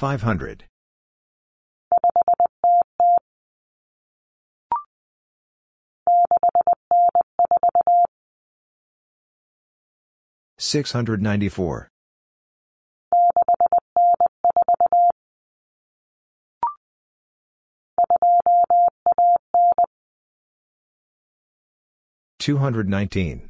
Five hundred six. Hundred seven. Three hundred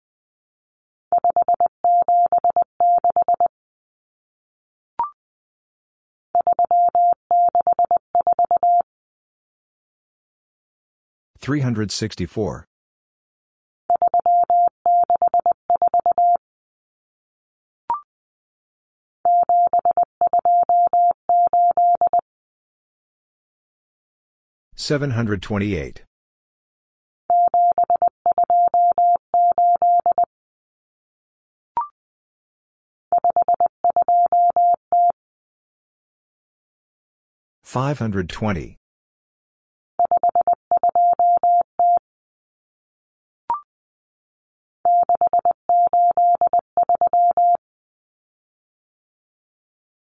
364. Seven hundred twenty eight. Five hundred twenty.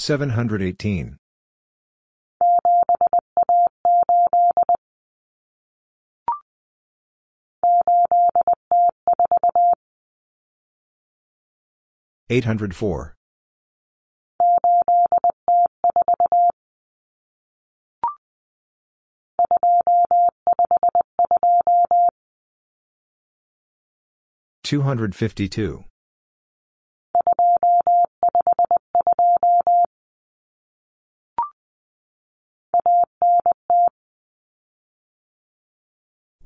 718. 804. 2 252.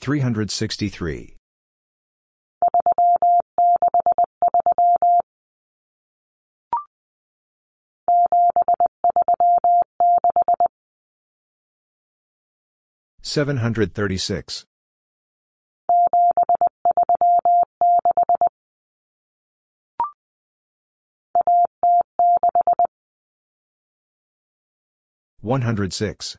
363. Seven hundred thirty six. One hundred six.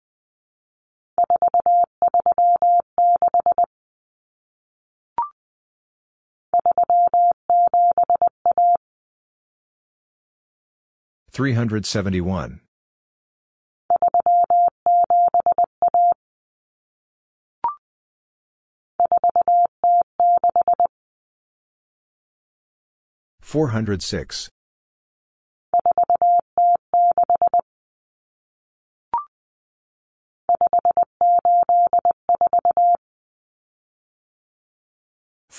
Three hundred seventy one. Four hundred six.